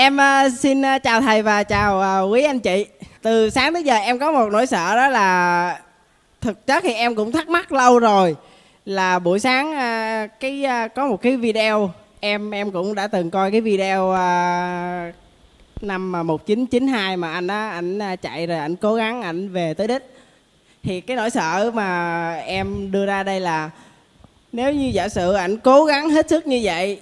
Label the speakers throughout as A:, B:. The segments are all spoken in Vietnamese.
A: em uh, xin uh, chào thầy và chào uh, quý anh chị. Từ sáng tới giờ em có một nỗi sợ đó là thực chất thì em cũng thắc mắc lâu rồi là buổi sáng uh, cái uh, có một cái video em em cũng đã từng coi cái video uh, năm mà 1992 mà anh á ảnh chạy rồi ảnh cố gắng ảnh về tới đích thì cái nỗi sợ mà em đưa ra đây là nếu như giả sử ảnh cố gắng hết sức như vậy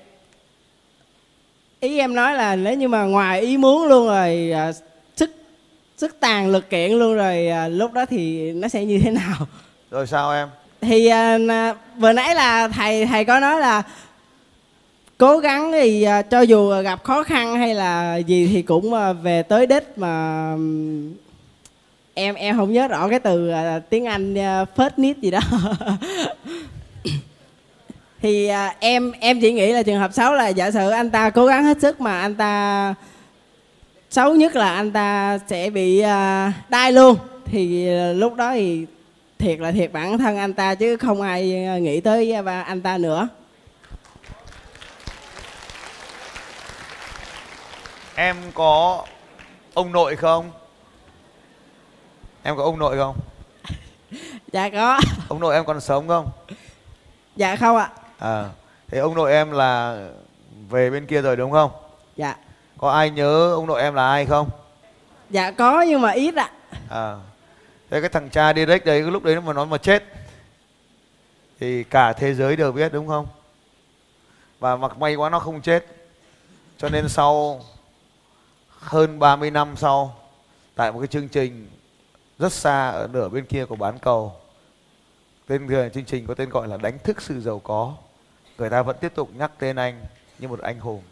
A: ý em nói là nếu như mà ngoài ý muốn luôn rồi à, sức sức tàn lực kiện luôn rồi à, lúc đó thì nó sẽ như thế nào?
B: Rồi sao em?
A: Thì à, vừa nãy là thầy thầy có nói là cố gắng thì à, cho dù gặp khó khăn hay là gì thì cũng à, về tới đích mà em em không nhớ rõ cái từ à, tiếng anh uh, first need gì đó thì à, em em chỉ nghĩ là trường hợp xấu là giả sử anh ta cố gắng hết sức mà anh ta xấu nhất là anh ta sẽ bị à, đai luôn. Thì à, lúc đó thì thiệt là thiệt bản thân anh ta chứ không ai à, nghĩ tới à, anh ta nữa.
B: Em có ông nội không? Em có ông nội không?
A: Dạ có.
B: Ông nội em còn sống không?
A: Dạ không ạ
B: à thế ông nội em là về bên kia rồi đúng không?
A: Dạ.
B: Có ai nhớ ông nội em là ai không?
A: Dạ có nhưng mà ít ạ.
B: À thế cái thằng cha direct đấy cái lúc đấy mà nó mà chết thì cả thế giới đều biết đúng không? Và mặc may quá nó không chết. Cho nên sau hơn 30 năm sau tại một cái chương trình rất xa ở nửa bên kia của bán cầu tên chương trình có tên gọi là đánh thức sự giàu có người ta vẫn tiếp tục nhắc tên anh như một anh hùng.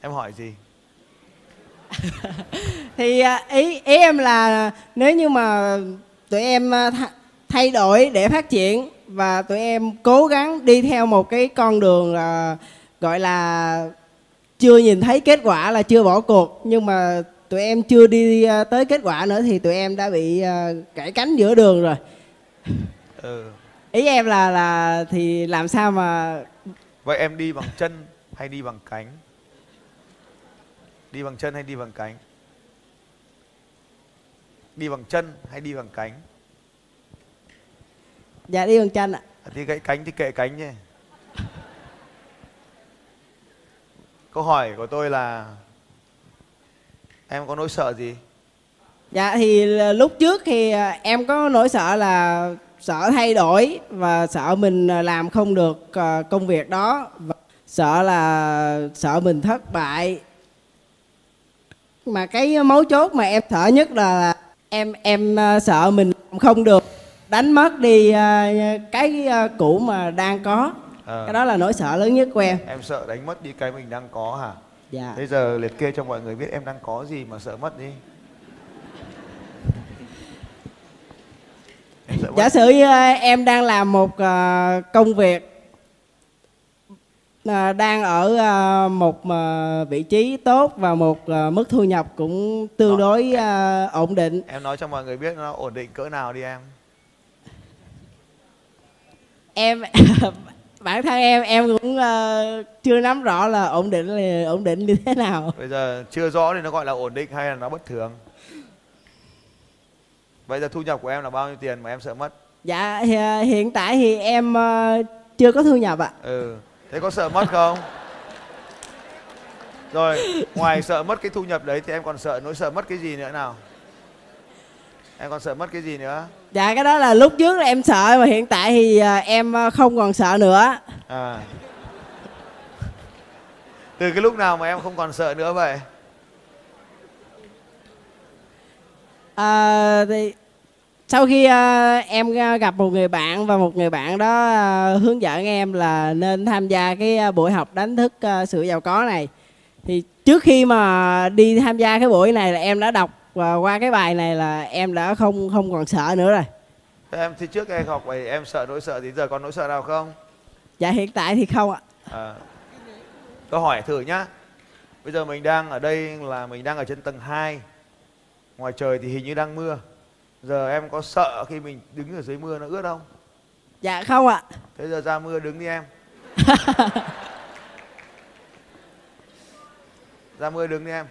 B: Em hỏi gì?
A: Thì à, ý ý em là nếu như mà tụi em à, thay đổi để phát triển và tụi em cố gắng đi theo một cái con đường à, gọi là chưa nhìn thấy kết quả là chưa bỏ cuộc nhưng mà tụi em chưa đi à, tới kết quả nữa thì tụi em đã bị gãy cánh giữa đường rồi. Ừ. ý em là là thì làm sao mà
B: vậy em đi bằng chân hay đi bằng cánh? Đi bằng chân hay đi bằng cánh? Đi bằng chân hay đi bằng cánh?
A: Dạ đi bằng chân ạ.
B: À, thì gãy cánh thì kệ cánh nhé câu hỏi của tôi là, em có nỗi sợ gì?
A: Dạ thì lúc trước thì à, em có nỗi sợ là sợ thay đổi và sợ mình à, làm không được à, công việc đó và sợ là sợ mình thất bại. Mà cái mấu chốt mà em sợ nhất là em em sợ mình không được đánh mất đi cái cũ mà đang có à. cái đó là nỗi sợ lớn nhất của em.
B: Em sợ đánh mất đi cái mình đang có hả?
A: Dạ.
B: Bây giờ liệt kê cho mọi người biết em đang có gì mà sợ mất đi.
A: Giả sử em đang làm một công việc đang ở một vị trí tốt và một mức thu nhập cũng tương đối ổn định.
B: Em nói cho mọi người biết nó ổn định cỡ nào đi em.
A: Em bản thân em em cũng chưa nắm rõ là ổn định là ổn định như thế nào.
B: Bây giờ chưa rõ thì nó gọi là ổn định hay là nó bất thường? Bây giờ thu nhập của em là bao nhiêu tiền mà em sợ mất?
A: Dạ hiện tại thì em chưa có thu nhập ạ.
B: Ừ thế có sợ mất không? Rồi ngoài sợ mất cái thu nhập đấy thì em còn sợ nỗi sợ mất cái gì nữa nào? Em còn sợ mất cái gì nữa
A: dạ cái đó là lúc trước là em sợ mà hiện tại thì à, em à, không còn sợ nữa. À.
B: Từ cái lúc nào mà em không còn sợ nữa vậy?
A: À, thì sau khi uh, em gặp một người bạn và một người bạn đó uh, hướng dẫn em là nên tham gia cái buổi học đánh thức uh, sự giàu có này. Thì trước khi mà đi tham gia cái buổi này là em đã đọc uh, qua cái bài này là em đã không không còn sợ nữa rồi.
B: Em thì trước em học vậy em sợ nỗi sợ thì giờ còn nỗi sợ nào không?
A: Dạ hiện tại thì không ạ. À,
B: tôi hỏi thử nhá. Bây giờ mình đang ở đây là mình đang ở trên tầng 2 ngoài trời thì hình như đang mưa. Giờ em có sợ khi mình đứng ở dưới mưa nó ướt không?
A: Dạ không ạ.
B: Thế giờ ra mưa đứng đi em. Ra mưa đứng đi em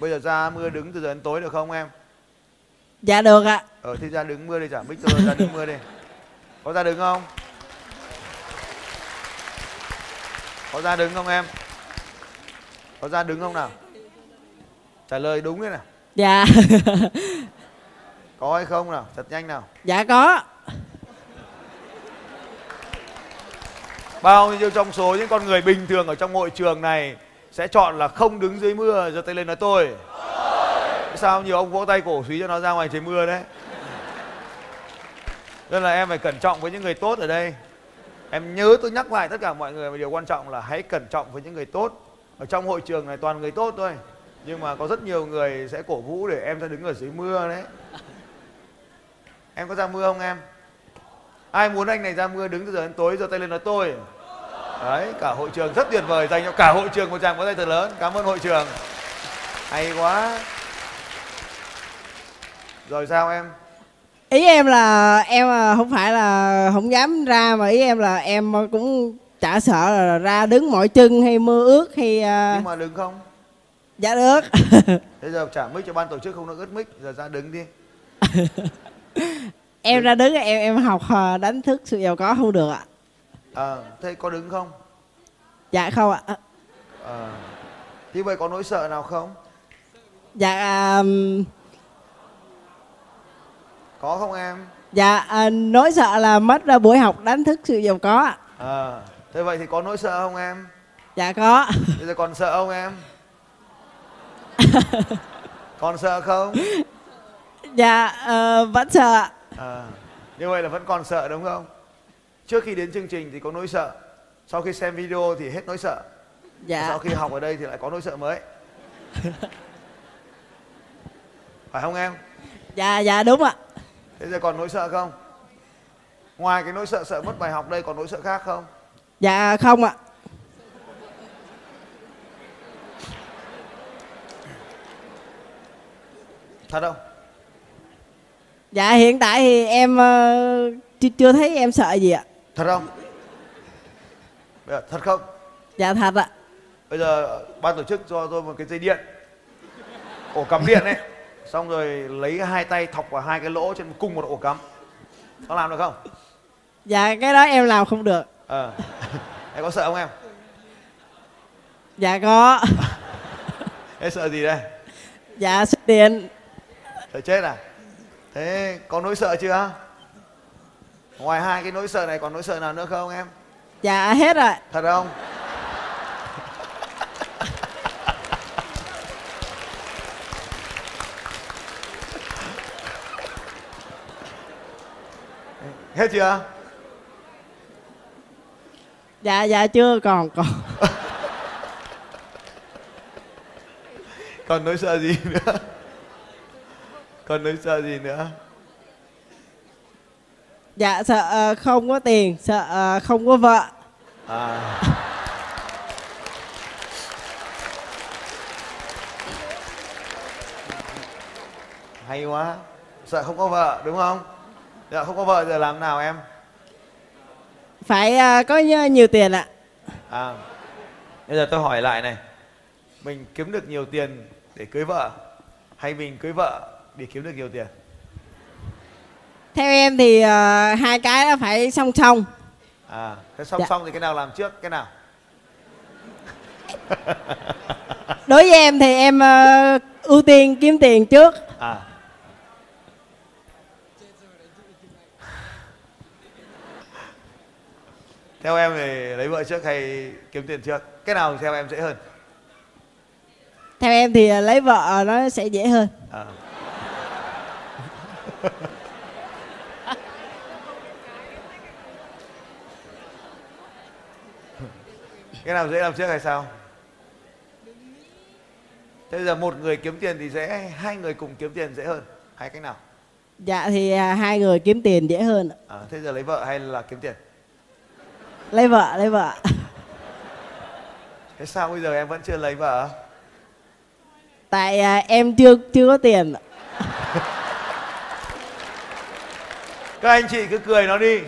B: bây giờ ra mưa đứng từ giờ đến tối được không em?
A: Dạ được ạ.
B: Ờ thì ra đứng mưa đi chả bích tôi ra đứng mưa đi. Có ra đứng không? Có ra đứng không em? Có ra đứng không nào? Trả lời đúng đấy nào
A: dạ.
B: Có hay không nào? Thật nhanh nào.
A: Dạ có.
B: Bao nhiêu trong số những con người bình thường ở trong hội trường này sẽ chọn là không đứng dưới mưa, giơ tay lên nói tôi. Sao nhiều ông vỗ tay cổ suý cho nó ra ngoài trời mưa đấy. Nên là em phải cẩn trọng với những người tốt ở đây. Em nhớ tôi nhắc lại tất cả mọi người một điều quan trọng là hãy cẩn trọng với những người tốt. Ở trong hội trường này toàn người tốt thôi. Nhưng mà có rất nhiều người sẽ cổ vũ để em ra đứng ở dưới mưa đấy. Em có ra mưa không em? Ai muốn anh này ra mưa đứng từ giờ đến tối giơ tay lên nói tôi? Đấy cả hội trường rất tuyệt vời dành cho cả hội trường một tràng có tay thật lớn. Cảm ơn hội trường. Hay quá. Rồi sao em?
A: Ý em là em à, không phải là không dám ra mà ý em là em cũng chả sợ là ra đứng mỏi chân hay mưa ướt hay à,
B: nhưng mà đứng không?
A: Dạ được.
B: Bây giờ trả mic cho ban tổ chức không nó ướt mic giờ ra đứng đi.
A: Em ra đứng em em học à, đánh thức sự giàu có không được ạ
B: à, thế có đứng không?
A: Dạ không ạ.
B: À, như vậy có nỗi sợ nào không?
A: Dạ à,
B: có không em?
A: dạ à, nói sợ là mất ra buổi học đánh thức sự giàu có ạ.
B: À, thế vậy thì có nỗi sợ không em?
A: Dạ có.
B: Bây giờ còn sợ không em? Còn sợ không?
A: Dạ à, vẫn sợ ạ.
B: À, như vậy là vẫn còn sợ đúng không trước khi đến chương trình thì có nỗi sợ. Sau khi xem video thì hết nỗi sợ.
A: Dạ.
B: Sau khi học ở đây thì lại có nỗi sợ mới. Phải không em?
A: Dạ dạ đúng ạ.
B: Thế giờ còn nỗi sợ không? Ngoài cái nỗi sợ sợ mất bài học đây còn nỗi sợ khác không?
A: Dạ không ạ.
B: Thật không?
A: Dạ hiện tại thì em chưa, chưa thấy em sợ gì ạ
B: thật không? Bây giờ, thật không?
A: Dạ thật ạ.
B: Bây giờ ban tổ chức cho tôi một cái dây điện. Ổ cắm điện ấy. Xong rồi lấy hai tay thọc vào hai cái lỗ trên cùng một ổ cắm. Có làm được không?
A: Dạ cái đó em làm không được.
B: Ờ. Em có sợ không em?
A: Dạ có.
B: Em sợ gì đây?
A: Dạ xuất điện
B: sợ chết à? Thế có nỗi sợ chưa ngoài hai cái nỗi sợ này còn nỗi sợ nào nữa không em?
A: Dạ hết rồi.
B: Thật không? Hết chưa?
A: Dạ dạ chưa còn còn.
B: Còn nỗi sợ gì nữa? Còn nỗi sợ gì nữa
A: dạ sợ ờ, không có tiền sợ ờ, không có vợ.
B: À. Hay quá. Sợ không có vợ đúng không? Dạ không có vợ giờ làm nào em?
A: Phải ờ, có nh- nhiều tiền ạ.
B: À. Bây giờ tôi hỏi lại này. Mình kiếm được nhiều tiền để cưới vợ hay mình cưới vợ để kiếm được nhiều tiền
A: theo em thì ờ, hai cái đó phải song song.
B: À thế song
A: Dạ.
B: song thì cái nào làm trước cái nào?
A: Đối với em thì em ờ, ưu tiên kiếm tiền trước.
B: À. Theo em thì lấy vợ trước hay kiếm tiền trước? Cái nào theo em dễ hơn?
A: Theo em thì ờ, lấy vợ nó sẽ dễ hơn.
B: À. cái nào dễ làm trước hay sao? Thế giờ một người kiếm tiền thì dễ hai người cùng kiếm tiền dễ hơn. Hay cách nào?
A: Dạ thì à, hai người kiếm tiền dễ hơn
B: à, thế giờ lấy vợ hay là kiếm tiền?
A: Lấy vợ lấy vợ.
B: Thế sao bây giờ em vẫn chưa lấy vợ?
A: Tại à, em chưa chưa có tiền
B: các anh chị cứ cười nó đi.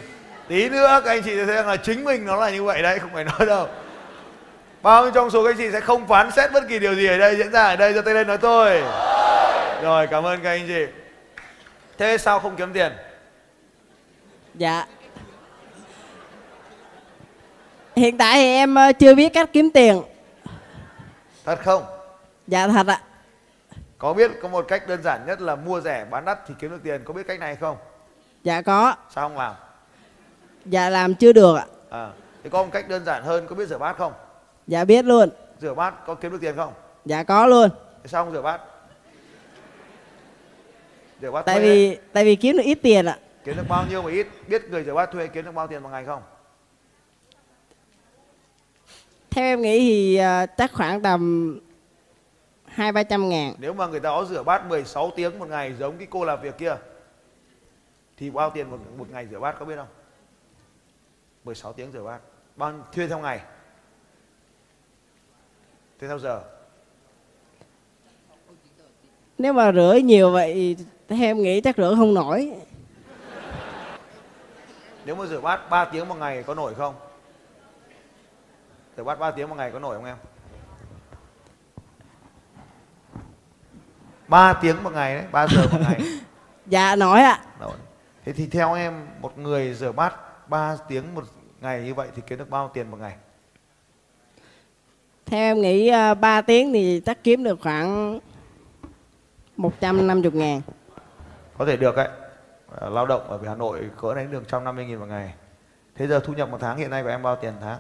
B: Tí nữa các anh chị sẽ thấy là chính mình nó là như vậy đấy không phải nói đâu bao nhiêu trong số các anh chị sẽ không phán xét bất kỳ điều gì ở đây diễn ra ở đây giơ tay lên nói tôi rồi cảm ơn các anh chị. Thế sao không kiếm tiền?
A: Dạ. Hiện tại thì em ờ, chưa biết cách kiếm tiền.
B: Thật không?
A: Dạ thật ạ.
B: Có biết có một cách đơn giản nhất là mua rẻ bán đắt thì kiếm được tiền. Có biết cách này không?
A: Dạ có.
B: Sao không làm?
A: Dạ làm chưa được ạ.
B: À, thì có một cách đơn giản hơn có biết rửa bát không
A: dạ biết luôn.
B: Rửa bát có kiếm được tiền không?
A: Dạ có luôn.
B: Thế sao không rửa bát? Rửa bát
A: tại
B: thuê.
A: vì
B: ấy,
A: tại vì kiếm được ít tiền ạ.
B: Kiếm được bao nhiêu mà ít? Biết người rửa bát thuê kiếm được bao tiền một ngày không?
A: Theo em nghĩ thì ờ, chắc khoảng tầm hai ba trăm ngàn.
B: Nếu mà người ta có rửa bát 16 tiếng một ngày giống cái cô làm việc kia thì bao tiền một, một ngày rửa bát có biết không? 16 tiếng rửa bát. Bao thuê theo ngày thuê theo giờ?
A: Nếu mà rửa nhiều vậy theo em nghĩ chắc rửa không nổi.
B: Nếu mà rửa bát 3 tiếng một ngày có nổi không? Rửa bát 3 tiếng một ngày có nổi không em? 3 tiếng một ngày đấy 3 giờ một ngày.
A: Dạ nổi ạ.
B: Nổi. Thế thì theo em một người rửa bát 3 tiếng một ngày như vậy thì kiếm được bao tiền một ngày?
A: Theo em nghĩ ờ, 3 tiếng thì chắc kiếm được khoảng 150 ngàn
B: Có thể được đấy. À, Lao động ở Hà Nội cỡ đánh được 150 nghìn một ngày. Thế giờ thu nhập một tháng hiện nay của em bao tiền tháng?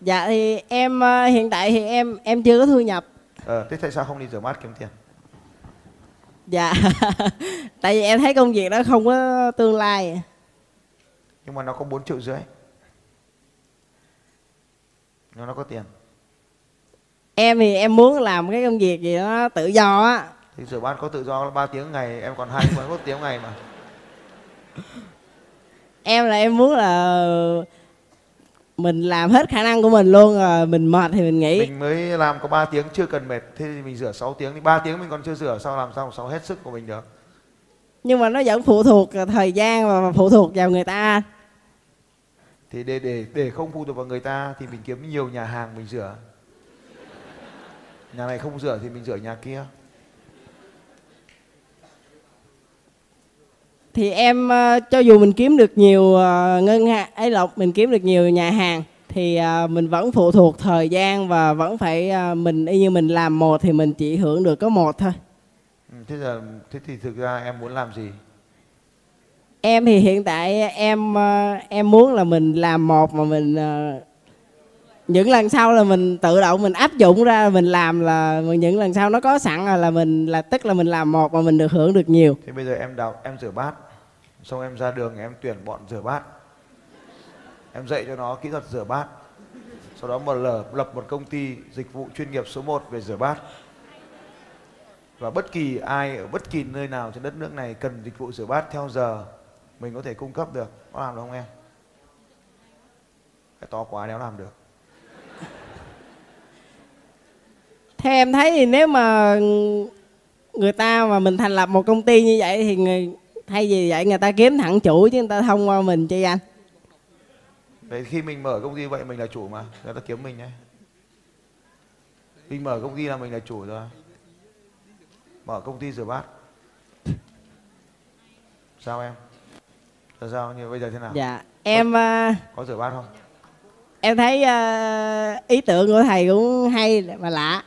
A: dạ thì em ờ, hiện tại thì em em chưa có thu nhập
B: Ờ, thế tại sao không đi rửa bát kiếm tiền?
A: dạ tại vì em thấy công việc đó không có tương lai
B: Nhưng mà nó có 4 triệu rưỡi. Nhưng nó có tiền.
A: em thì em muốn làm cái công việc gì đó tự do á
B: Thì rửa bát có tự do 3 tiếng ngày, em còn 21 tiếng ngày mà.
A: em là em muốn là mình làm hết khả năng của mình luôn rồi mình mệt thì mình nghỉ
B: Mình mới làm có 3 tiếng chưa cần mệt, thế thì mình rửa 6 tiếng thì 3 tiếng mình còn chưa rửa sao làm sao sao hết sức của mình được.
A: nhưng mà nó vẫn phụ thuộc thời gian và phụ thuộc vào người ta
B: thì để để để không phụ thuộc vào người ta thì mình kiếm nhiều nhà hàng mình rửa. Nhà này không rửa thì mình rửa nhà kia.
A: Thì em ờ, cho dù mình kiếm được nhiều ờ, ngân hàng ấy lộc mình kiếm được nhiều nhà hàng thì ờ, mình vẫn phụ thuộc thời gian và vẫn phải mình y như mình làm một thì mình chỉ hưởng được có một thôi.
B: Ừ, thế giờ thế thì thực ra em muốn làm gì
A: em thì hiện tại em ờ, em muốn là mình làm một mà mình ờ, những lần sau là mình tự động mình áp dụng ra, mình làm là những lần sau nó có sẵn là mình, là tức là mình làm một mà mình được hưởng được nhiều.
B: Thì bây giờ em đào em rửa bát, xong em ra đường em tuyển bọn rửa bát. Em dạy cho nó kỹ thuật rửa bát. Sau đó mở lở, lập một công ty dịch vụ chuyên nghiệp số 1 về rửa bát. Và bất kỳ ai ở bất kỳ nơi nào trên đất nước này cần dịch vụ rửa bát theo giờ mình có thể cung cấp được. Có làm được không em? Cái to quá đéo làm được.
A: Theo em thấy thì nếu mà người ta mà mình thành lập một công ty như vậy thì người thay vì vậy người ta kiếm thẳng chủ chứ người ta thông qua mình chi anh?
B: Đấy, khi mình mở công ty vậy mình là chủ mà người ta kiếm mình đấy mình mở công ty là mình là chủ rồi. Mở công ty rửa bát. Sao em là sao? Như bây giờ thế nào?
A: Dạ em ờ,
B: có rửa bát không?
A: em thấy ờ, ý tưởng của thầy cũng hay mà lạ.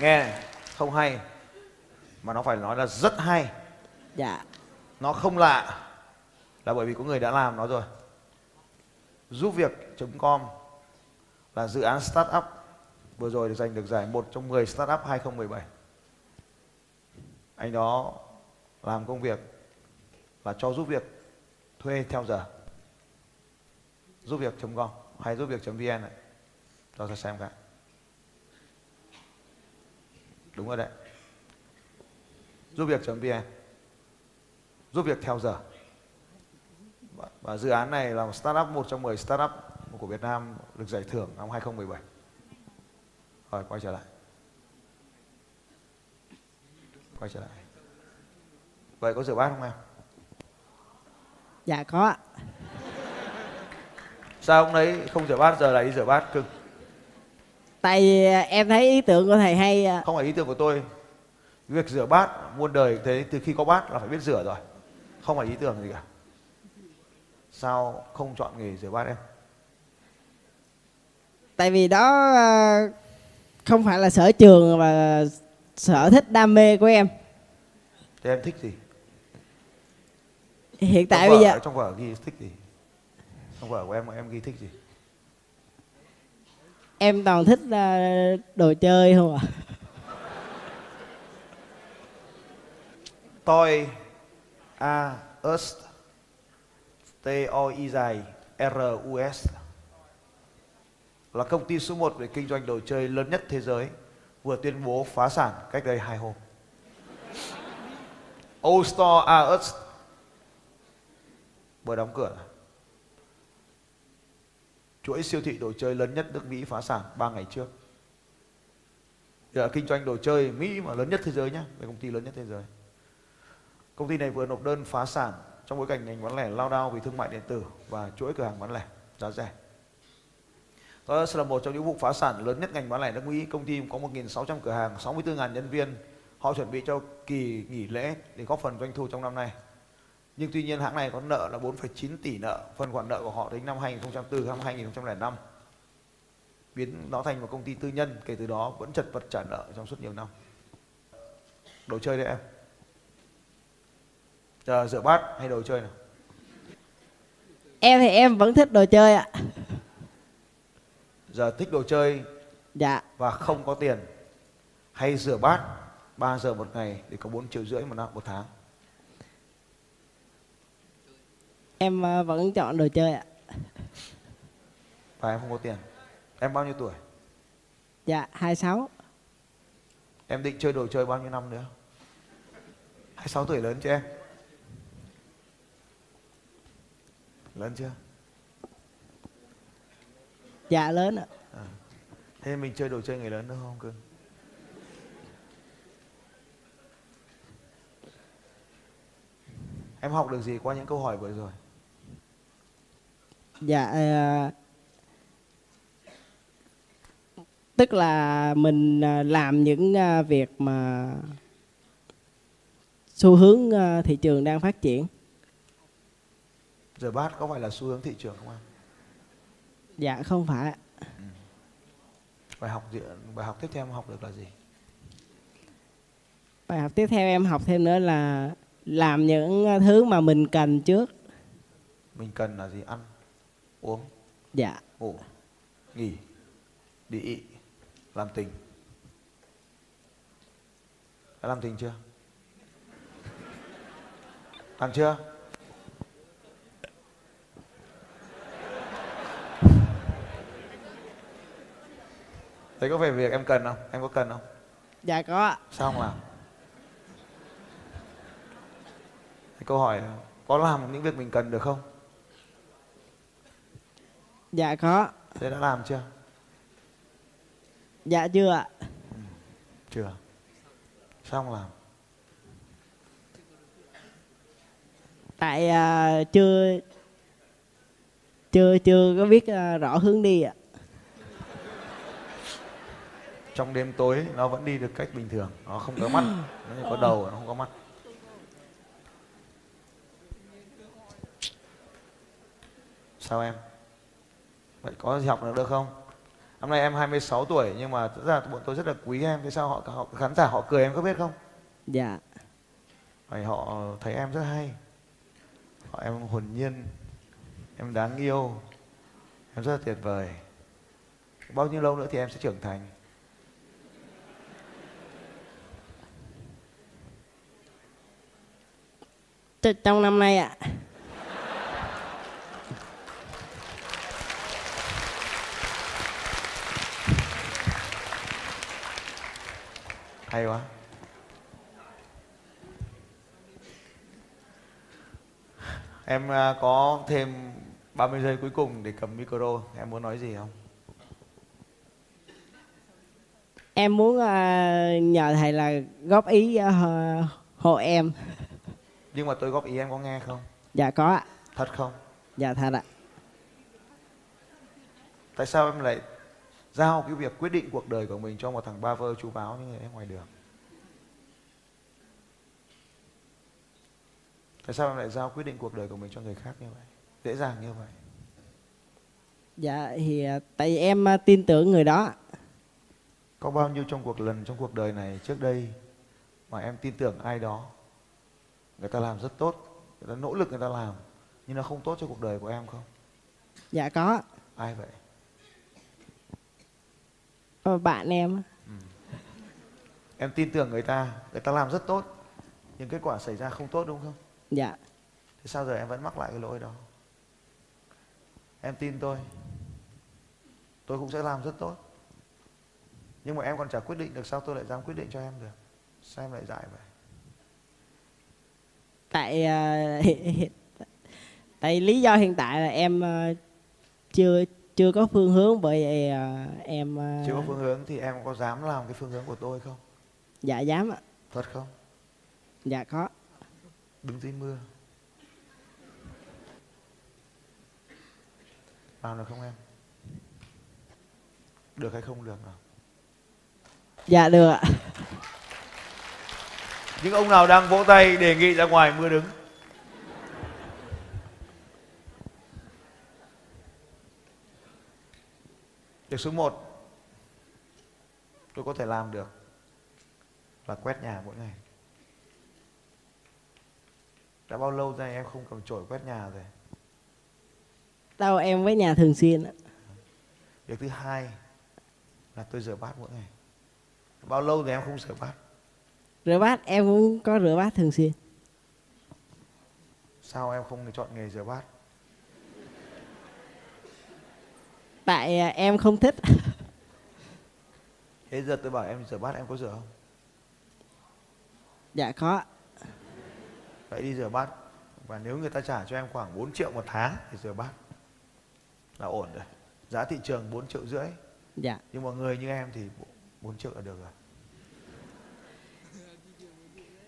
B: Nghe không hay mà nó phải nói là rất hay.
A: Dạ.
B: Nó không lạ là bởi vì có người đã làm nó rồi. Giúp việc.com là dự án startup vừa rồi được giành được giải một trong 10 startup 2017 anh đó làm công việc là cho giúp việc thuê theo giờ. Giúp việc.com hay giúp việc.vn này. Cho ta xem cái đúng rồi đấy. Giúp việc.vn giúp việc theo giờ. Và- Và dự án này là một startup, một trong 10 startup của Việt Nam được giải thưởng năm 2017. Rồi quay trở lại. Quay trở lại. Vậy có rửa bát không em?
A: dạ có ạ.
B: Sao ông ấy không rửa bát giờ lại đi rửa bát cưng?
A: tại vì à, em thấy ý tưởng của thầy hay à,
B: Không phải ý tưởng của tôi. Việc rửa bát muôn đời thế từ khi có bát là phải biết rửa rồi. Không phải ý tưởng gì cả. Sao không chọn nghề rửa bát em?
A: tại vì đó à, không phải là sở trường và sở thích đam mê của em
B: Thế em thích gì?
A: hiện tại
B: trong
A: bây
B: vở,
A: giờ
B: trong vở ghi thích gì? Trong vở của em em ghi thích gì?
A: em toàn thích à, đồ chơi không ạ
B: Toy A Us T O I dài R U S là công ty số 1 về kinh doanh đồ chơi lớn nhất thế giới vừa tuyên bố phá sản cách đây hai hôm. Old Store Arts, vừa đóng cửa. Chuỗi siêu thị đồ chơi lớn nhất nước Mỹ phá sản 3 ngày trước. Giờ kinh doanh đồ chơi Mỹ mà lớn nhất thế giới nhé, là công ty lớn nhất thế giới. Công ty này vừa nộp đơn phá sản trong bối cảnh ngành bán lẻ lao đao vì thương mại điện tử và chuỗi cửa hàng bán lẻ giá rẻ. Đó là một trong những vụ phá sản lớn nhất ngành bán lẻ nước Mỹ. Công ty có 1.600 cửa hàng, 64.000 nhân viên. Họ chuẩn bị cho kỳ nghỉ lễ để góp phần doanh thu trong năm nay. Nhưng tuy nhiên hãng này có nợ là 4,9 tỷ nợ, phần khoản nợ của họ đến năm 2004 năm 2005 biến nó thành một công ty tư nhân kể từ đó vẫn chật vật trả nợ trong suốt nhiều năm. Đồ chơi đấy em. Ờ, rửa bát hay đồ chơi nào?
A: em thì em vẫn thích đồ chơi ạ
B: Giờ thích đồ chơi
A: dạ
B: và không có tiền hay rửa bát 3 giờ một ngày để có 4 triệu rưỡi một năm một tháng.
A: em à, vẫn chọn đồ chơi ạ
B: Và em không có tiền. Em bao nhiêu tuổi?
A: dạ 26
B: Em định chơi đồ chơi bao nhiêu năm nữa? 26 tuổi lớn chưa em? Lớn chưa?
A: Dạ lớn ạ
B: Thế mình chơi đồ chơi người lớn nữa không cưng? Em học được gì qua những câu hỏi vừa rồi?
A: dạ à, tức là mình à, làm những à, việc mà xu hướng à, thị trường đang phát triển
B: Rửa bát có phải là xu hướng thị trường không em?
A: Dạ không phải ạ.
B: Bài học bài học tiếp theo em học được là gì?
A: bài học tiếp theo em học thêm nữa là làm những thứ mà mình cần trước
B: Mình cần là gì? Ăn, uống,
A: dạ
B: ngủ, nghỉ, đi ị, làm tình. Đã làm tình chưa? Làm chưa? Đấy có phải việc em cần không? Em có cần không?
A: dạ có ạ.
B: Sao không làm? Thế câu hỏi là, có làm những việc mình cần được không?
A: dạ có
B: Thế đã làm chưa?
A: dạ chưa ạ
B: Chưa. Sao không làm?
A: tại à, chưa chưa chưa có biết à, rõ hướng đi ạ
B: Trong đêm tối nó vẫn đi được cách bình thường. Nó không có mắt. Nó chỉ có đầu, nó không có mắt. Sao em? Vậy có gì học được được không? Năm nay em 26 tuổi nhưng mà thật ra bọn tôi rất là quý em. Thế sao họ, họ khán giả họ cười em có biết không?
A: dạ
B: Vậy họ thấy em rất hay. Họ em hồn nhiên, em đáng yêu, em rất là tuyệt vời. Bao nhiêu lâu nữa thì em sẽ trưởng thành.
A: T- trong năm nay ạ
B: Hay quá. Em à, có thêm 30 giây cuối cùng để cầm micro. Em muốn nói gì không?
A: em muốn ờ, nhờ thầy là góp ý ờ, hộ em
B: Nhưng mà tôi góp ý em có nghe không?
A: dạ có ạ
B: Thật không?
A: dạ thật ạ
B: Tại sao em lại giao cái việc quyết định cuộc đời của mình cho một thằng ba vơ chú báo như thế ngoài đường? Tại sao em lại giao quyết định cuộc đời của mình cho người khác như vậy? Dễ dàng như vậy.
A: dạ thì ờ, tại vì em ờ, tin tưởng người đó
B: Có bao nhiêu trong cuộc lần trong cuộc đời này trước đây mà em tin tưởng ai đó người ta làm rất tốt, người ta nỗ lực người ta làm nhưng nó không tốt cho cuộc đời của em không?
A: dạ có
B: Ai vậy?
A: Ờ, bạn em
B: Em tin tưởng người ta, người ta làm rất tốt nhưng kết quả xảy ra không tốt đúng không?
A: dạ
B: Thế sao giờ em vẫn mắc lại cái lỗi đó? Em tin tôi. Tôi cũng sẽ làm rất tốt. Nhưng mà em còn chả quyết định được sao tôi lại dám quyết định cho em được? Sao em lại dại vậy?
A: Tại ờ, tại lý do hiện tại là em ờ, chưa chưa có phương hướng bởi vậy ờ, em
B: Chưa có phương hướng thì em có dám làm cái phương hướng của tôi không?
A: dạ dám ạ
B: Thật không?
A: dạ có
B: Đứng dưới mưa. Làm được không em? Được hay không được nào?
A: dạ được ạ
B: Những ông nào đang vỗ tay đề nghị ra ngoài mưa đứng. Việc số 1 tôi có thể làm được là quét nhà mỗi ngày. Đã bao lâu nay em không cầm chổi quét nhà rồi?
A: đâu em với nhà thường xuyên
B: Việc thứ hai là tôi rửa bát mỗi ngày. Bao lâu rồi em không rửa bát?
A: Rửa bát em cũng có rửa bát thường xuyên?
B: Sao em không chọn nghề rửa bát?
A: tại à, em không thích.
B: Thế giờ tôi bảo em rửa bát em có rửa không?
A: dạ có.
B: Vậy đi rửa bát. Và nếu người ta trả cho em khoảng 4 triệu một tháng Thì rửa bát. Là ổn rồi. Giá thị trường 4 triệu rưỡi.
A: Dạ.
B: Nhưng mà người như em thì 4 triệu là được rồi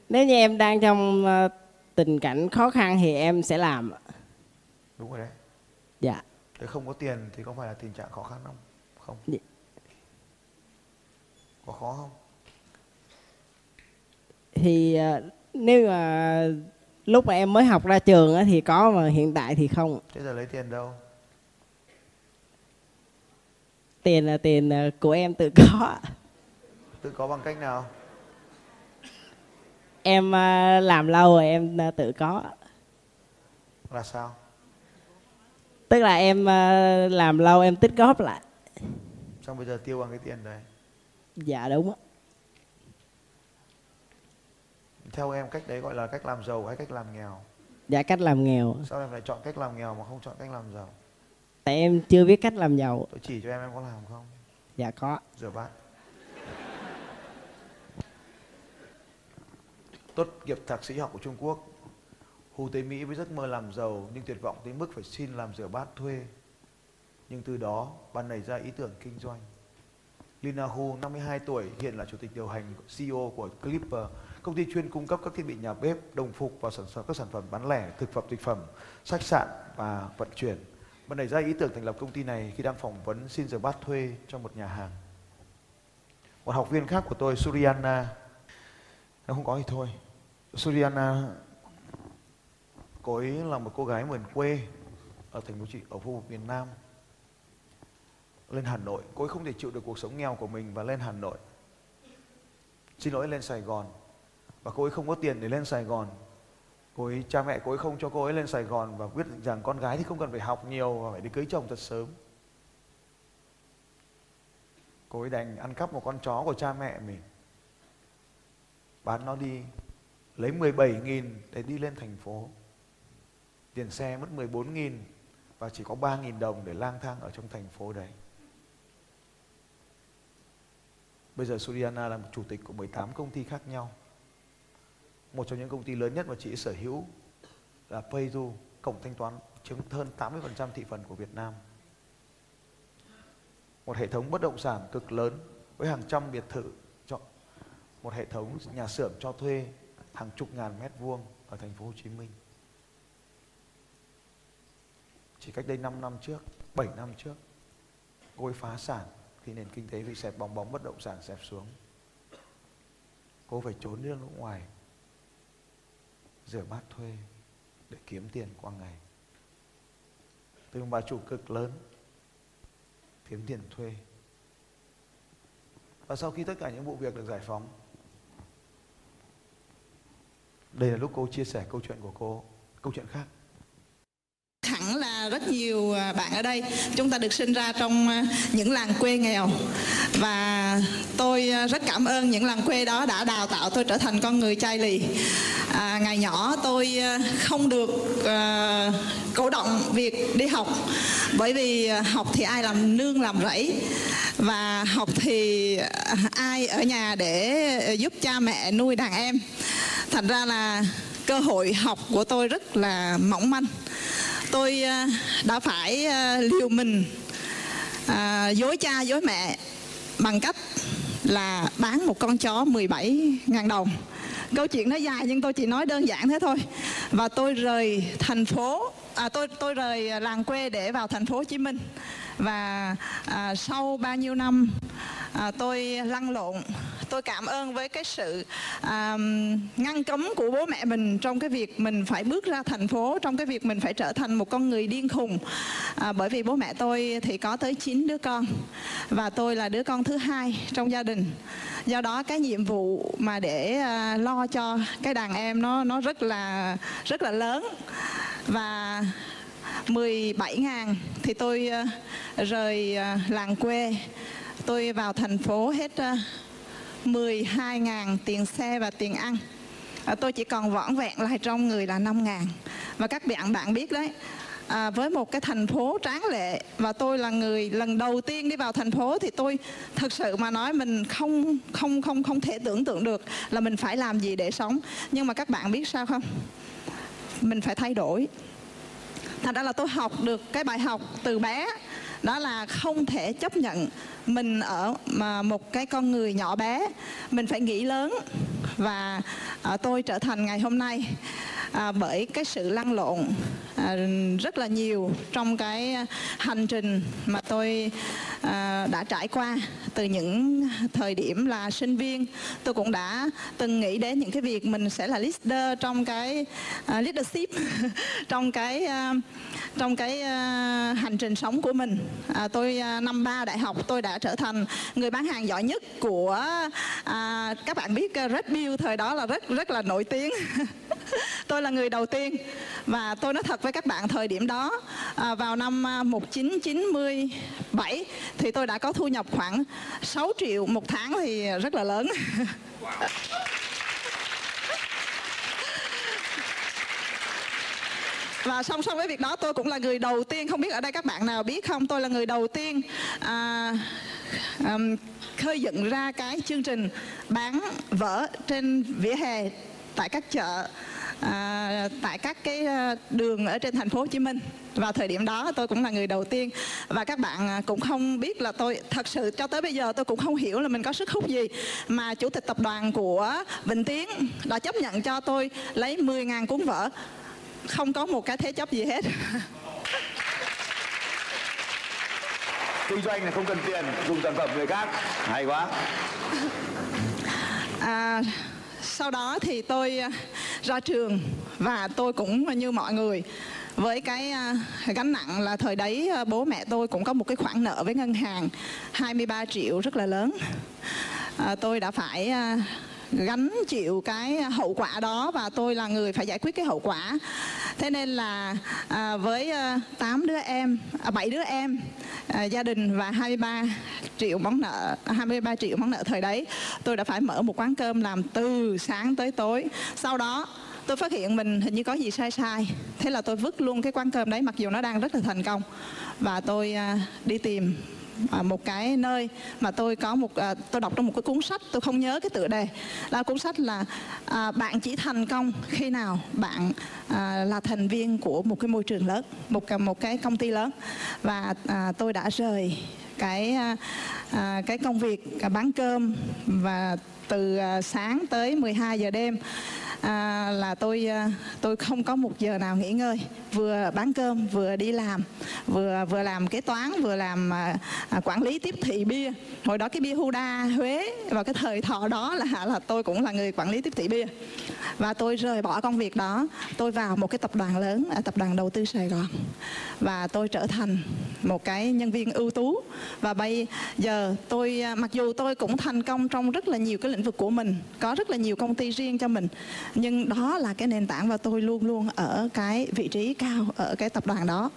A: nếu như em đang trong ờ, tình cảnh khó khăn thì em sẽ làm.
B: Đúng rồi đấy
A: dạ
B: Thế không có tiền thì có phải là tình trạng khó khăn không? Không
A: Dạ.
B: Có khó không?
A: thì ờ, nếu mà lúc mà em mới học ra trường á thì có mà hiện tại thì không
B: Thế giờ lấy tiền đâu?
A: tiền là tiền ờ, của em tự có
B: Tự có bằng cách nào?
A: Em ờ, làm lâu rồi em ờ, tự có
B: Là sao?
A: tức là em ờ, làm lâu em tích góp lại
B: Xong bây giờ tiêu bằng cái tiền đấy
A: dạ đúng ạ
B: Theo em cách đấy gọi là cách làm giàu hay cách làm nghèo?
A: dạ cách làm nghèo
B: Sao em lại chọn cách làm nghèo mà không chọn cách làm giàu?
A: tại em chưa biết cách làm giàu
B: Tôi chỉ cho em em có làm không?
A: dạ có
B: rửa bát tốt nghiệp thạc sĩ học của Trung Quốc Hu tới Mỹ với giấc mơ làm giàu nhưng tuyệt vọng tới mức phải xin làm rửa bát thuê nhưng từ đó ban nảy ra ý tưởng kinh doanh Lina Hu 52 tuổi hiện là chủ tịch điều hành CEO của Clipper công ty chuyên cung cấp các thiết bị nhà bếp đồng phục và sản xuất các sản phẩm bán lẻ thực phẩm thực phẩm khách sạn và vận chuyển Bạn nảy ra ý tưởng thành lập công ty này khi đang phỏng vấn xin rửa bát thuê cho một nhà hàng. Một học viên khác của tôi, Suriana, nó không có thì thôi. Suriana, cô ấy là một cô gái miền quê ở thành phố chị ở khu vực miền Nam. Lên Hà Nội, cô ấy không thể chịu được cuộc sống nghèo của mình và lên Hà Nội. Xin lỗi lên Sài Gòn. Và cô ấy không có tiền để lên Sài Gòn cô ấy cha mẹ cô ấy không cho cô ấy lên Sài Gòn và quyết định rằng con gái thì không cần phải học nhiều và phải đi cưới chồng thật sớm cô ấy đành ăn cắp một con chó của cha mẹ mình bán nó đi lấy 17.000 để đi lên thành phố. Tiền xe mất 14.000 và chỉ có 3.000 đồng để lang thang ở trong thành phố đấy. Bây giờ Suriana là một chủ tịch của 18 công ty khác nhau. Một trong những công ty lớn nhất mà chị sở hữu là Paydu cổng thanh toán chiếm hơn 80% thị phần của Việt Nam. Một hệ thống bất động sản cực lớn với hàng trăm biệt thự một hệ thống nhà xưởng cho thuê hàng chục ngàn mét vuông ở thành phố Hồ Chí Minh. Chỉ cách đây 5 năm trước, 7 năm trước, cô ấy phá sản khi nền kinh tế bị xẹp bong bóng bất động sản xẹp xuống. Cô phải trốn đi nước ngoài rửa bát thuê để kiếm tiền qua ngày từ một bà chủ cực lớn kiếm tiền thuê và sau khi tất cả những vụ việc được giải phóng đây là lúc cô chia sẻ câu chuyện của cô câu chuyện khác.
C: Hẳn là rất nhiều à, bạn ở đây. Chúng ta được sinh ra trong à, những làng quê nghèo. Và tôi à, rất cảm ơn những làng quê đó đã đào tạo tôi trở thành con người chai lì. À, ngày nhỏ tôi không được à, cổ động việc đi học. Bởi vì học thì ai làm nương làm rẫy. Và học thì ai ở nhà để giúp cha mẹ nuôi đàn em thành ra là cơ hội học của tôi rất là mỏng manh. Tôi à, đã phải à, liều mình à, dối cha dối mẹ bằng cách là bán một con chó 17 ngàn đồng. Câu chuyện nó dài nhưng tôi chỉ nói đơn giản thế thôi. Và tôi rời thành phố à, tôi tôi rời làng quê để vào thành phố Hồ Chí Minh và à, sau bao nhiêu năm à, tôi lăn lộn tôi cảm ơn với cái sự à, ngăn cấm của bố mẹ mình trong cái việc mình phải bước ra thành phố trong cái việc mình phải trở thành một con người điên khùng. À, bởi vì bố mẹ tôi thì có tới 9 đứa con và tôi là đứa con thứ hai trong gia đình. Do đó cái nhiệm vụ mà để à, lo cho cái đàn em nó nó rất là rất là lớn. Và 17 ngàn. Thì tôi ờ, rời ờ, làng quê. Tôi vào thành phố hết ờ, 12 ngàn tiền xe và tiền ăn. Tôi chỉ còn vỏn vẹn lại trong người là 5 ngàn. Và các bạn bạn biết đấy à, với một cái thành phố tráng lệ và tôi là người lần đầu tiên đi vào thành phố thì tôi thực sự mà nói mình không không không không thể tưởng tượng được là mình phải làm gì để sống. Nhưng mà các bạn biết sao không? Mình phải thay đổi thành ra là tôi học được cái bài học từ bé, đó là không thể chấp nhận mình ở mà một cái con người nhỏ bé. Mình phải nghĩ lớn và ờ, tôi trở thành ngày hôm nay à, bởi cái sự lăn lộn à, rất là nhiều trong cái hành trình mà tôi à, đã trải qua. Từ những thời điểm là sinh viên tôi cũng đã từng nghĩ đến những cái việc mình sẽ là leader trong cái à, leadership trong cái à, trong cái à, hành trình sống của mình. À, tôi năm ba đại học tôi đã trở thành người bán hàng giỏi nhất của các bạn biết Red Bull thời đó là rất rất là nổi tiếng. Tôi là người đầu tiên và tôi nói thật với các bạn thời điểm đó à, vào năm à, 1997 thì tôi đã có thu nhập khoảng 6 triệu một tháng thì rất là lớn wow. và song song với việc đó tôi cũng là người đầu tiên không biết ở đây các bạn nào biết không tôi là người đầu tiên à, um, khơi dựng ra cái chương trình bán vở trên vỉa hè tại các chợ à, tại các cái à, đường ở trên thành phố Hồ Chí Minh. Vào thời điểm đó tôi cũng là người đầu tiên. Và các bạn à, cũng không biết là tôi thật sự cho tới bây giờ tôi cũng không hiểu là mình có sức hút gì mà chủ tịch tập đoàn của Vĩnh Tiến đã chấp nhận cho tôi lấy 10.000 cuốn vở. Không có một cái thế chấp gì hết.
B: Kinh doanh là không cần tiền dùng sản phẩm người khác. Hay quá.
C: À, sau đó thì tôi à, ra trường và tôi cũng như mọi người. Với cái à, gánh nặng là thời đấy à, bố mẹ tôi cũng có một cái khoản nợ với ngân hàng 23 triệu rất là lớn. À, tôi đã phải à, gánh chịu cái hậu quả đó và tôi là người phải giải quyết cái hậu quả. Thế nên là à, với à, 8 đứa em à, 7 đứa em à, gia đình và 23 triệu món nợ 23 triệu món nợ thời đấy tôi đã phải mở một quán cơm làm từ sáng tới tối. Sau đó tôi phát hiện mình hình như có gì sai sai. Thế là tôi vứt luôn cái quán cơm đấy mặc dù nó đang rất là thành công. Và tôi à, đi tìm À, một cái nơi mà tôi có một à, tôi đọc trong một cái cuốn sách tôi không nhớ cái tựa đề. Là cuốn sách là à, bạn chỉ thành công khi nào bạn à, là thành viên của một cái môi trường lớn một một cái công ty lớn. Và à, tôi đã rời cái à, à cái công việc bán cơm và từ sáng tới 12 giờ đêm à, là tôi à, tôi không có một giờ nào nghỉ ngơi. Vừa bán cơm vừa đi làm. Vừa vừa làm kế toán vừa làm à, à, quản lý tiếp thị bia. Hồi đó cái bia Huda Huế vào cái thời thọ đó là là tôi cũng là người quản lý tiếp thị bia. Và tôi rời bỏ công việc đó. Tôi vào một cái tập đoàn lớn tập đoàn đầu tư Sài Gòn. Và tôi trở thành một cái nhân viên ưu tú. Và bây giờ tôi à, mặc dù tôi cũng thành công trong rất là nhiều cái lĩnh vực của mình có rất là nhiều công ty riêng cho mình nhưng đó là cái nền tảng và tôi luôn luôn ở cái vị trí cao ở cái tập đoàn đó.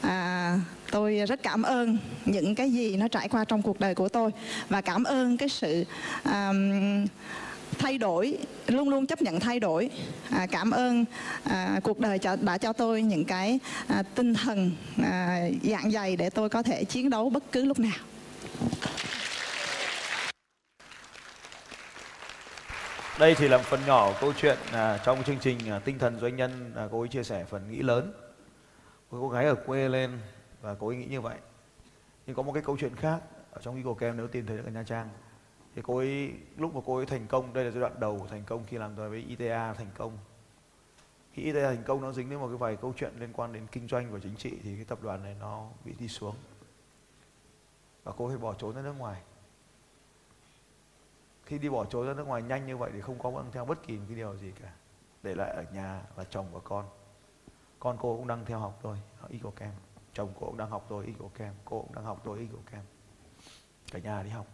C: À, tôi rất cảm ơn những cái gì nó trải qua trong cuộc đời của tôi và cảm ơn cái sự um, thay đổi luôn luôn chấp nhận thay đổi. À, cảm ơn à, cuộc đời cho, đã cho tôi những cái à, tinh thần à, dạng dày để tôi có thể chiến đấu bất cứ lúc nào.
B: Đây chỉ là một phần nhỏ câu chuyện à, trong chương trình à, tinh thần doanh nhân à, cô ấy chia sẻ phần nghĩ lớn. Một cô gái ở quê lên và cô ấy nghĩ như vậy. Nhưng có một cái câu chuyện khác ở trong Eagle Camp nếu tìm thấy được ở Nha Trang. Thì cô ấy lúc mà cô ấy thành công đây là giai đoạn đầu của thành công khi làm với ITA thành công. Khi ITA thành công nó dính đến một cái vài câu chuyện liên quan đến kinh doanh và chính trị thì cái tập đoàn này nó bị đi xuống. Và cô ấy bỏ trốn ra nước ngoài khi đi bỏ trốn ra nước ngoài nhanh như vậy thì không có mang theo bất kỳ một cái điều gì cả. Để lại ở nhà là chồng và con. Con cô cũng đang theo học thôi của kem. Chồng cô cũng đang học thôi, y của kem. Cô cũng đang học thôi, y của kem. Cả nhà đi học.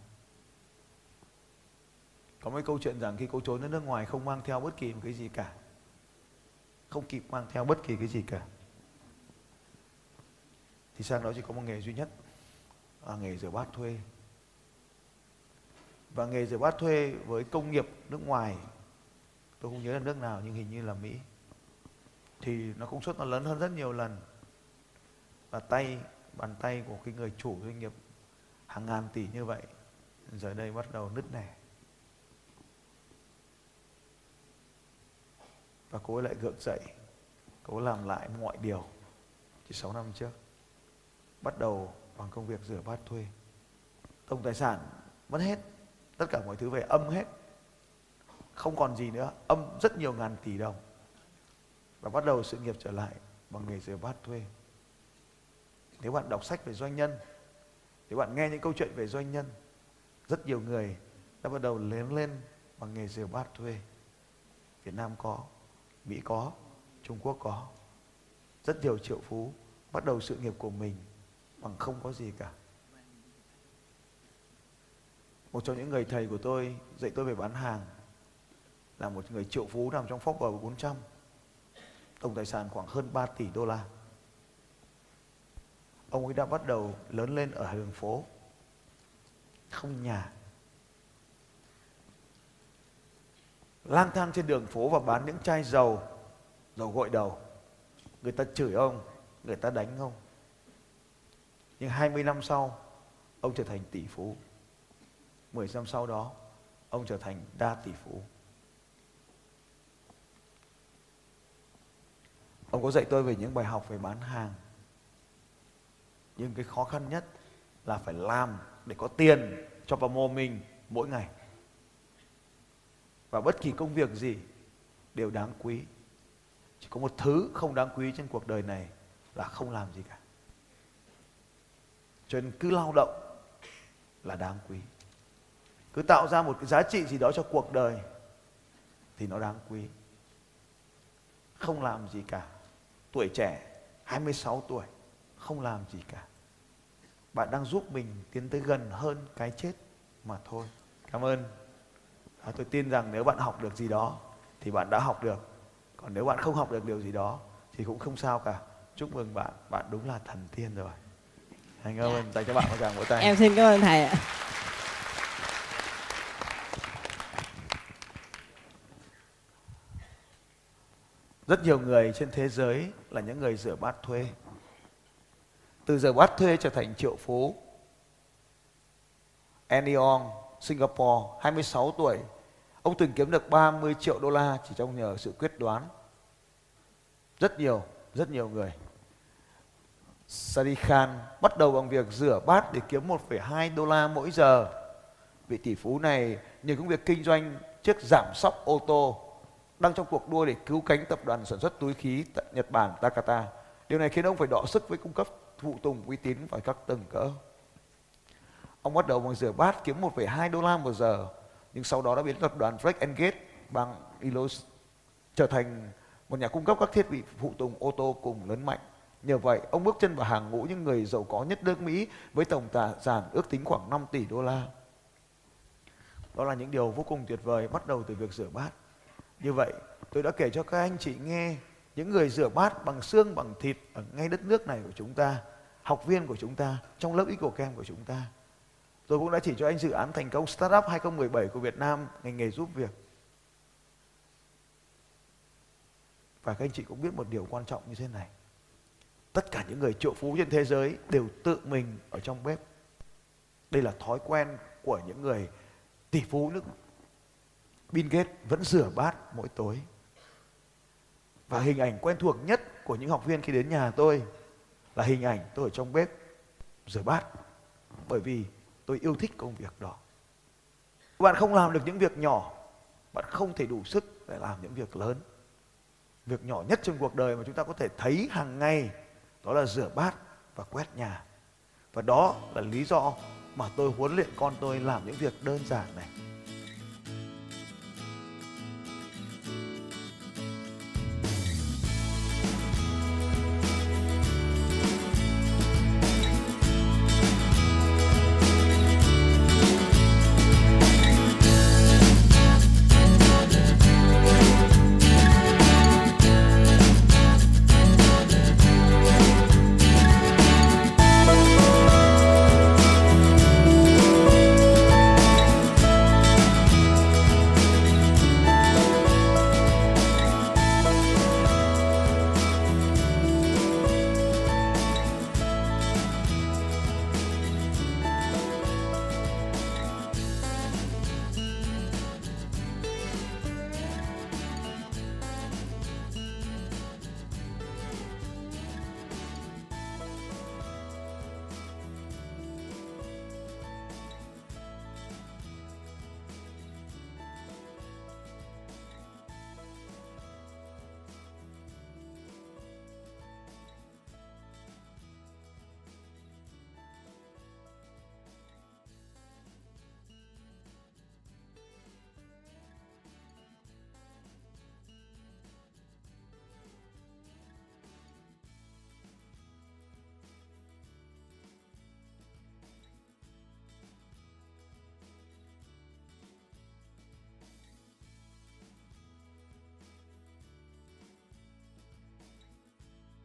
B: Có mấy câu chuyện rằng khi cô trốn đến nước ngoài không mang theo bất kỳ một cái gì cả. Không kịp mang theo bất kỳ cái gì cả. Thì sang đó chỉ có một nghề duy nhất. Là nghề rửa bát thuê và nghề rửa bát thuê với công nghiệp nước ngoài, tôi không nhớ là nước nào nhưng hình như là mỹ. Thì nó công suất nó lớn hơn rất nhiều lần. Và tay, bàn tay của cái người chủ doanh nghiệp hàng ngàn tỷ như vậy, giờ đây bắt đầu nứt nẻ. Và cô ấy lại gượng dậy, cô ấy làm lại mọi điều chỉ 6 năm trước, bắt đầu bằng công việc rửa bát thuê. Tổng tài sản mất hết tất cả mọi thứ về âm hết. Không còn gì nữa. Âm rất nhiều ngàn tỷ đồng. Và bắt đầu sự nghiệp trở lại bằng nghề rửa bát thuê. Nếu bạn đọc sách về doanh nhân, nếu bạn nghe những câu chuyện về doanh nhân, rất nhiều người đã bắt đầu lớn lên bằng nghề rửa bát thuê. Việt Nam có, Mỹ có, Trung Quốc có. Rất nhiều triệu phú bắt đầu sự nghiệp của mình bằng không có gì cả một trong những người thầy của tôi dạy tôi về bán hàng là một người triệu phú nằm trong Forbes 400 tổng tài sản khoảng hơn 3 tỷ đô la. Ông ấy đã bắt đầu lớn lên ở đường phố, không nhà. Lang thang trên đường phố và bán những chai dầu dầu gội đầu. Người ta chửi ông, người ta đánh ông. Nhưng 20 năm sau, ông trở thành tỷ phú. 10 năm sau đó, ông trở thành đa tỷ phú. Ông có dạy tôi về những bài học về bán hàng. Nhưng cái khó khăn nhất là phải làm để có tiền cho vào mô mình mỗi ngày. Và bất kỳ công việc gì đều đáng quý. Chỉ có một thứ không đáng quý trên cuộc đời này là không làm gì cả. Cho nên cứ lao động là đáng quý cứ tạo ra một cái giá trị gì đó cho cuộc đời thì nó đáng quý. Không làm gì cả. Tuổi trẻ 26 tuổi không làm gì cả. Bạn đang giúp mình tiến tới gần hơn cái chết mà thôi. Cảm ơn. À, tôi tin rằng nếu bạn học được gì đó thì bạn đã học được. Còn nếu bạn không học được điều gì đó thì cũng không sao cả. Chúc mừng bạn. Bạn đúng là thần tiên rồi. Anh cảm ơn. Dành cho bạn một tràng vỗ tay.
A: Em xin cảm ơn thầy ạ
B: rất nhiều người trên thế giới là những người rửa bát thuê từ rửa bát thuê trở thành triệu phú Anion, Singapore, 26 tuổi. Ông từng kiếm được 30 triệu đô la chỉ trong nhờ sự quyết đoán. Rất nhiều, rất nhiều người. Sadi Khan bắt đầu bằng việc rửa bát để kiếm 1,2 đô la mỗi giờ. Vị tỷ phú này nhờ công việc kinh doanh chiếc giảm sóc ô tô đang trong cuộc đua để cứu cánh tập đoàn sản xuất túi khí tại Nhật Bản Takata. Điều này khiến ông phải đọ sức với cung cấp phụ tùng uy tín và các tầng cỡ. Ông bắt đầu bằng rửa bát kiếm 1,2 đô la một giờ, nhưng sau đó đã biến tập đoàn Flex Engage bằng Illinois trở thành một nhà cung cấp các thiết bị phụ tùng ô tô cùng lớn mạnh. Nhờ vậy, ông bước chân vào hàng ngũ những người giàu có nhất nước Mỹ với tổng tài sản ước tính khoảng 5 tỷ đô la. Đó là những điều vô cùng tuyệt vời bắt đầu từ việc rửa bát. Như vậy, tôi đã kể cho các anh chị nghe những người rửa bát bằng xương bằng thịt ở ngay đất nước này của chúng ta, học viên của chúng ta, trong lớp Ecocam của chúng ta. Tôi cũng đã chỉ cho anh dự án thành công Startup 2017 của Việt Nam, ngành nghề giúp việc. Và các anh chị cũng biết một điều quan trọng như thế này. Tất cả những người triệu phú trên thế giới đều tự mình ở trong bếp. Đây là thói quen của những người tỷ phú nước Bill Gates vẫn rửa bát mỗi tối. Và hình ảnh quen thuộc nhất của những học viên khi đến nhà tôi là hình ảnh tôi ở trong bếp rửa bát. Bởi vì tôi yêu thích công việc đó. Bạn không làm được những việc nhỏ, bạn không thể đủ sức để làm những việc lớn. Việc nhỏ nhất trong cuộc đời mà chúng ta có thể thấy hàng ngày đó là rửa bát và quét nhà. Và đó là lý do mà tôi huấn luyện con tôi làm những việc đơn giản này